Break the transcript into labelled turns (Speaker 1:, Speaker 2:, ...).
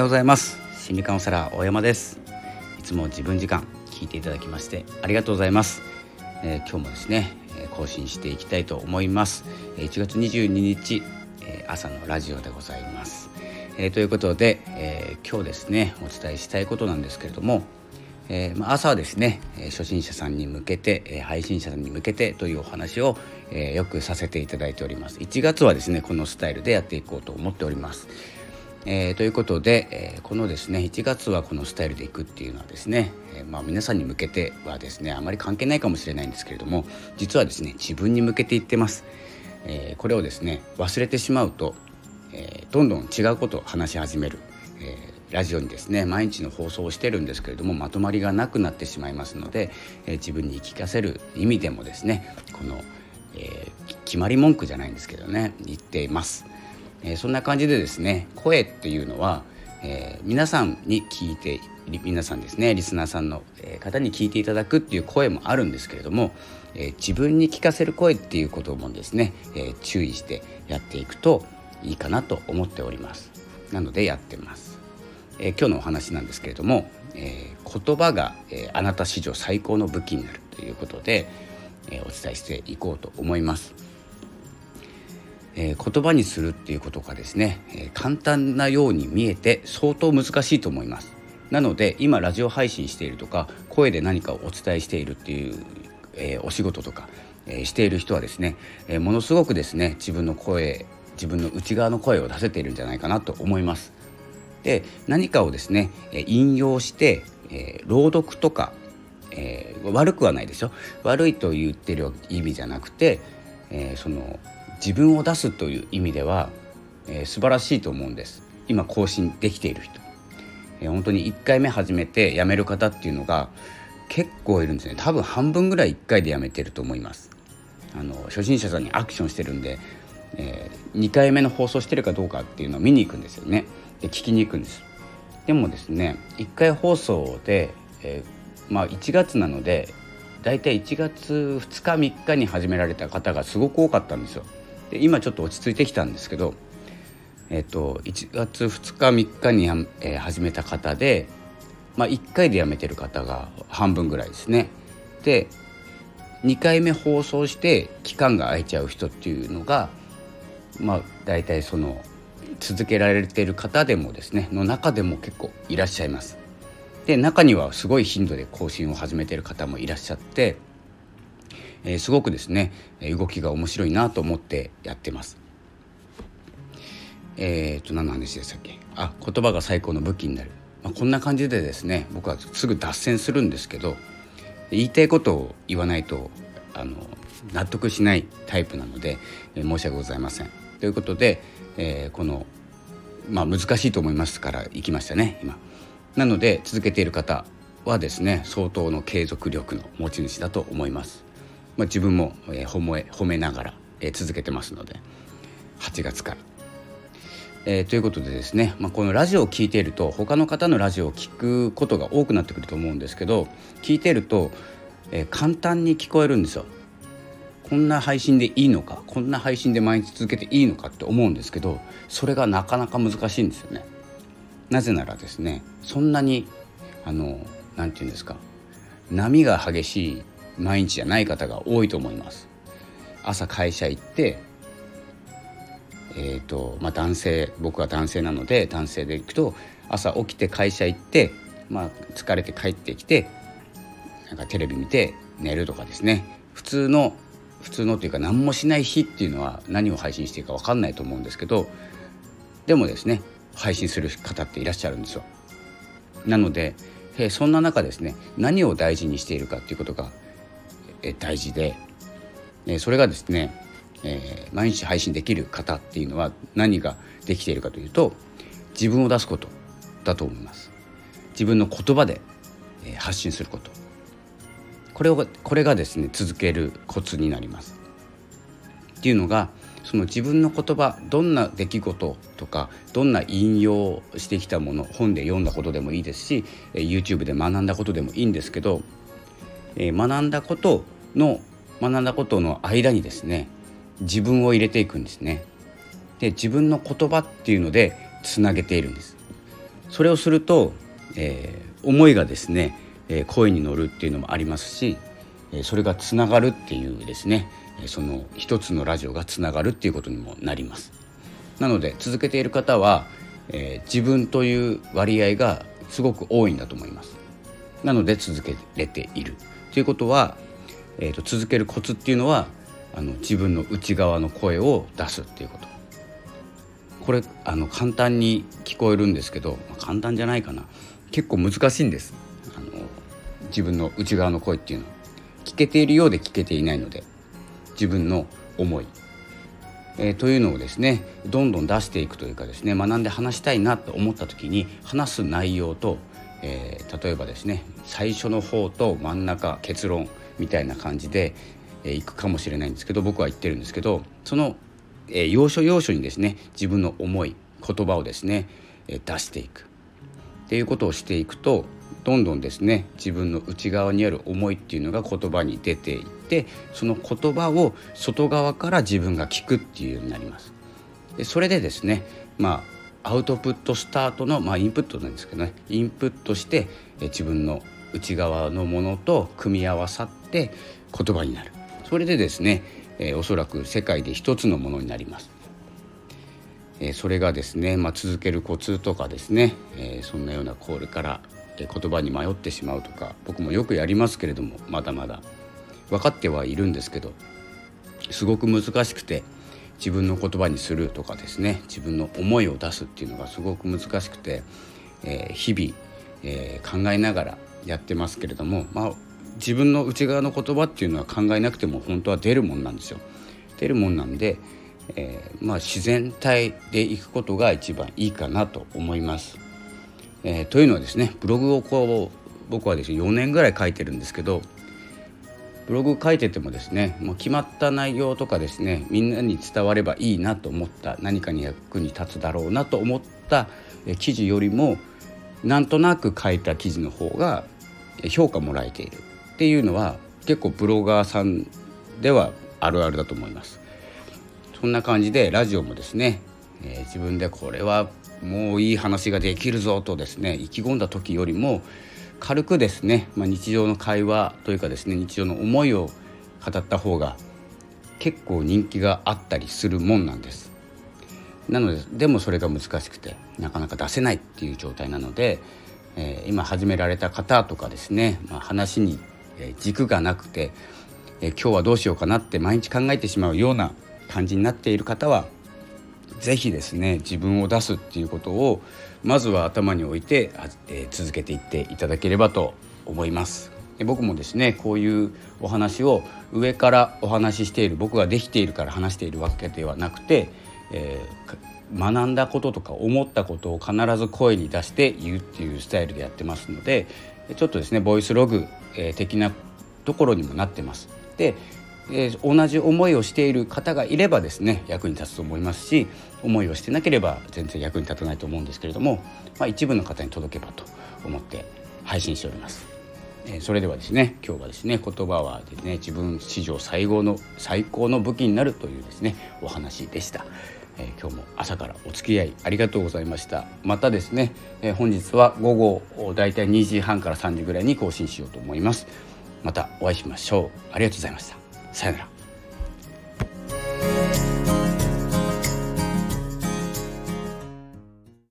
Speaker 1: ようございます。心理カウンセラー大山です。いつも自分時間聞いていただきましてありがとうございます、えー、今日もですね更新していきたいと思います。1月22日朝のラジオでございます、えー、ということで、えー、今日ですねお伝えしたいことなんですけれどもえー、朝はですね初心者さんに向けてえ配信者さんに向けてというお話を、えー、よくさせていただいております。1月はですねこのスタイルでやっていこうと思っております、えー、ということで、えこのですね1月はこのスタイルでいくっていうのはですね、えまあ、皆さんに向けてはですねあまり関係ないかもしれないんですけれども実はですね自分に向けて言ってます、えこれをですね忘れてしまうと、えどんどん違うことを話し始める、えラジオにですね毎日の放送をしてるんですけれどもまとまりがなくなってしまいますので、えー、自分に言い聞かせる意味でもですねこの、えー、決まり文句じゃないんですけどね言っています、え、そんな感じでですね声っていうのは、え皆さんに聞いて皆さんですねリスナーさんの方に聞いていただくっていう声もあるんですけれども、え自分に聞かせる声っていうこともですね、え注意してやっていくといいかなと思っておりますなのでやってますえ、今日のお話なんですけれども、え、言葉が、え、あなた史上最高の武器になるということで、えお伝えしていこうと思います。え言葉にするっていうことがですね、え簡単なように見えて相当難しいと思います。なので今ラジオ配信しているとか声で何かをお伝えしているっていう、えお仕事とか、えしている人はですね、えものすごくですね自分の声自分の内側の声を出せているんじゃないかなと思います。で何かをですね引用して、えー、朗読とか、えー、悪くはないでしょ悪いと言ってる意味じゃなくて、えー、その自分を出すという意味では、えー、素晴らしいと思うんです。今更新できている人、えー、本当に1回目始めて辞める方っていうのが結構いるんですね。多分半分ぐらい1回で辞めてると思います。あの初心者さんにアクションしてるんで、えー、2回目の放送してるかどうかっていうのを見に行くんですよね。で聞きに行くんです。でもですね1回放送で、えー、まあ1月なので大体1月2日3日に始められた方がすごく多かったんですよ。で今ちょっと落ち着いてきたんですけどえっ、と1月2日3日に、えー、始めた方でまあ1回で辞めてる方が半分ぐらいですねで2回目放送して期間が空いちゃう人っていうのがまあ大体その続けられてる方でもですねの中でも結構いらっしゃいます。で中にはすごい頻度で更新を始めてる方もいらっしゃって、えー、すごくですね動きが面白いなと思ってやってます。えー、と何の話でしたっけ？あ言葉が最高の武器になる、まあ、こんな感じでですね僕はすぐ脱線するんですけど言いたいことを言わないとあの納得しないタイプなので、えー、申し訳ございません。ということで、えー、この、まあ、難しいと思いますから行きましたね今。なので続けている方はですね相当の継続力の持ち主だと思います。まあ、自分も、えー、褒め褒めながら、えー、続けてますので8月から。えー、ということでですね、まあ、このラジオを聴いていると他の方のラジオを聴くことが多くなってくると思うんですけど聞いていると、えー、簡単に聞こえるんですよ。こんな配信でいいのかこんな配信で毎日続けていいのかって思うんですけどそれがなかなか難しいんですよね。なぜならですねそんなにあの何て言うんですか波が激しい毎日じゃない方が多いと思います。朝会社行ってえーとまあ、男性僕は男性なので男性で行くと朝起きて会社行って、まあ、疲れて帰ってきてなんかテレビ見て寝るとかですね普通の普通のというか何もしない日っていうのは何を配信していいか分かんないと思うんですけどでもですね配信する方っていらっしゃるんですよ。なのでそんな中ですね何を大事にしているかっていうことが大事でえそれがですね、え、毎日配信できる方っていうのは何ができているかというと自分を出すことだと思います。自分の言葉で発信することこれをこれがですね続けるコツになります。っていうのがその自分の言葉どんな出来事とかどんな引用してきたもの本で読んだことでもいいですし YouTube で学んだことでもいいんですけど、え、学んだことの学んだことの間にですね自分を入れていくんですね。で自分の言葉っていうのでつなげているんです。それをすると、えー、思いがですね、えー、声に乗るっていうのもありますし、えー、それがつながるっていうですねその一つのラジオがつながるっていうことにもなりますなので続けている方は、え、自分という割合がすごく多いんだと思いますなので続けれているということは、えーと、続けるコツっていうのはあの自分の内側の声を出すっていうこと。これあの簡単に聞こえるんですけど、まあ、簡単じゃないかな。結構難しいんです。あの自分の内側の声っていうの。は聞けているようで聞けていないので。自分の思い、えー、というのをですねどんどん出していくというかですね学んで話したいなと思った時に話す内容と、えー、例えばですね最初の方と真ん中結論みたいな感じで、えー、いくかもしれないんですけど僕は言ってるんですけどその、えー、要所要所にですね自分の思い言葉をですね、えー、出していくっていうことをしていくとどんどんですね自分の内側にある思いっていうのが言葉に出ていってその言葉を外側から自分が聞くっていうようになります。でそれでですねまあアウトプットスタートの、まあ、インプットなんですけどね。インプットして自分の内側のものと組み合わさって言葉になる。それでですね、え、おそらく世界で一つのものになります。え、それがですね、まあ、続けるコツとかですね、え、そんなようなこれから言葉に迷ってしまうとか僕もよくやりますけれどもまだまだ。分かってはいるんですけどすごく難しくて自分の言葉にするとかですね自分の思いを出すっていうのがすごく難しくて、えー、日々、えー、考えながらやってますけれども、まあ、自分の内側の言葉っていうのは考えなくても本当は出るもんなんですよ。出るもんなんで、えー、まあ、自然体でいくことが一番いいかなと思います。え、というのはですねブログをこう僕はですね4年ぐらい書いてるんですけどブログ書いててもですねもう決まった内容とかですねみんなに伝わればいいなと思った何かに役に立つだろうなと思った記事よりもなんとなく書いた記事の方が評価もらえているっていうのは結構ブロガーさんではあるあるだと思います。そんな感じでラジオもですね、えー、自分でこれはもういい話ができるぞとですね意気込んだ時よりも軽くですね、まあ、日常の会話というかですね日常の思いを語った方が結構人気があったりするもんなんです。なのででもそれが難しくてなかなか出せないっていう状態なので、えー、今始められた方とかですね、まあ、話に軸がなくて、えー、今日はどうしようかなって毎日考えてしまうような感じになっている方は是非ですね自分を出すっていうことをまずは頭に置いて、えー、続けていっていただければと思います。で僕もですねこういうお話を上からお話ししている僕ができているから話しているわけではなくて、えー、学んだこととか思ったことを必ず声に出して言うっていうスタイルでやってますのでちょっとですねボイスログ、えー、的なところにもなってます。でえー、同じ思いをしている方がいればですね役に立つと思いますし思いをしてなければ全然役に立たないと思うんですけれども、まあ、一部の方に届けばと思って配信しております。えー、それではですね今日はですね言葉はですね自分史上最高の最高の武器になるというですねお話でした。えー、今日も朝からお付き合いありがとうございましたまたですね、えー、本日は午後だいたい2時半から3時ぐらいに更新しようと思いますまたお会いしましょうありがとうございましたさよなら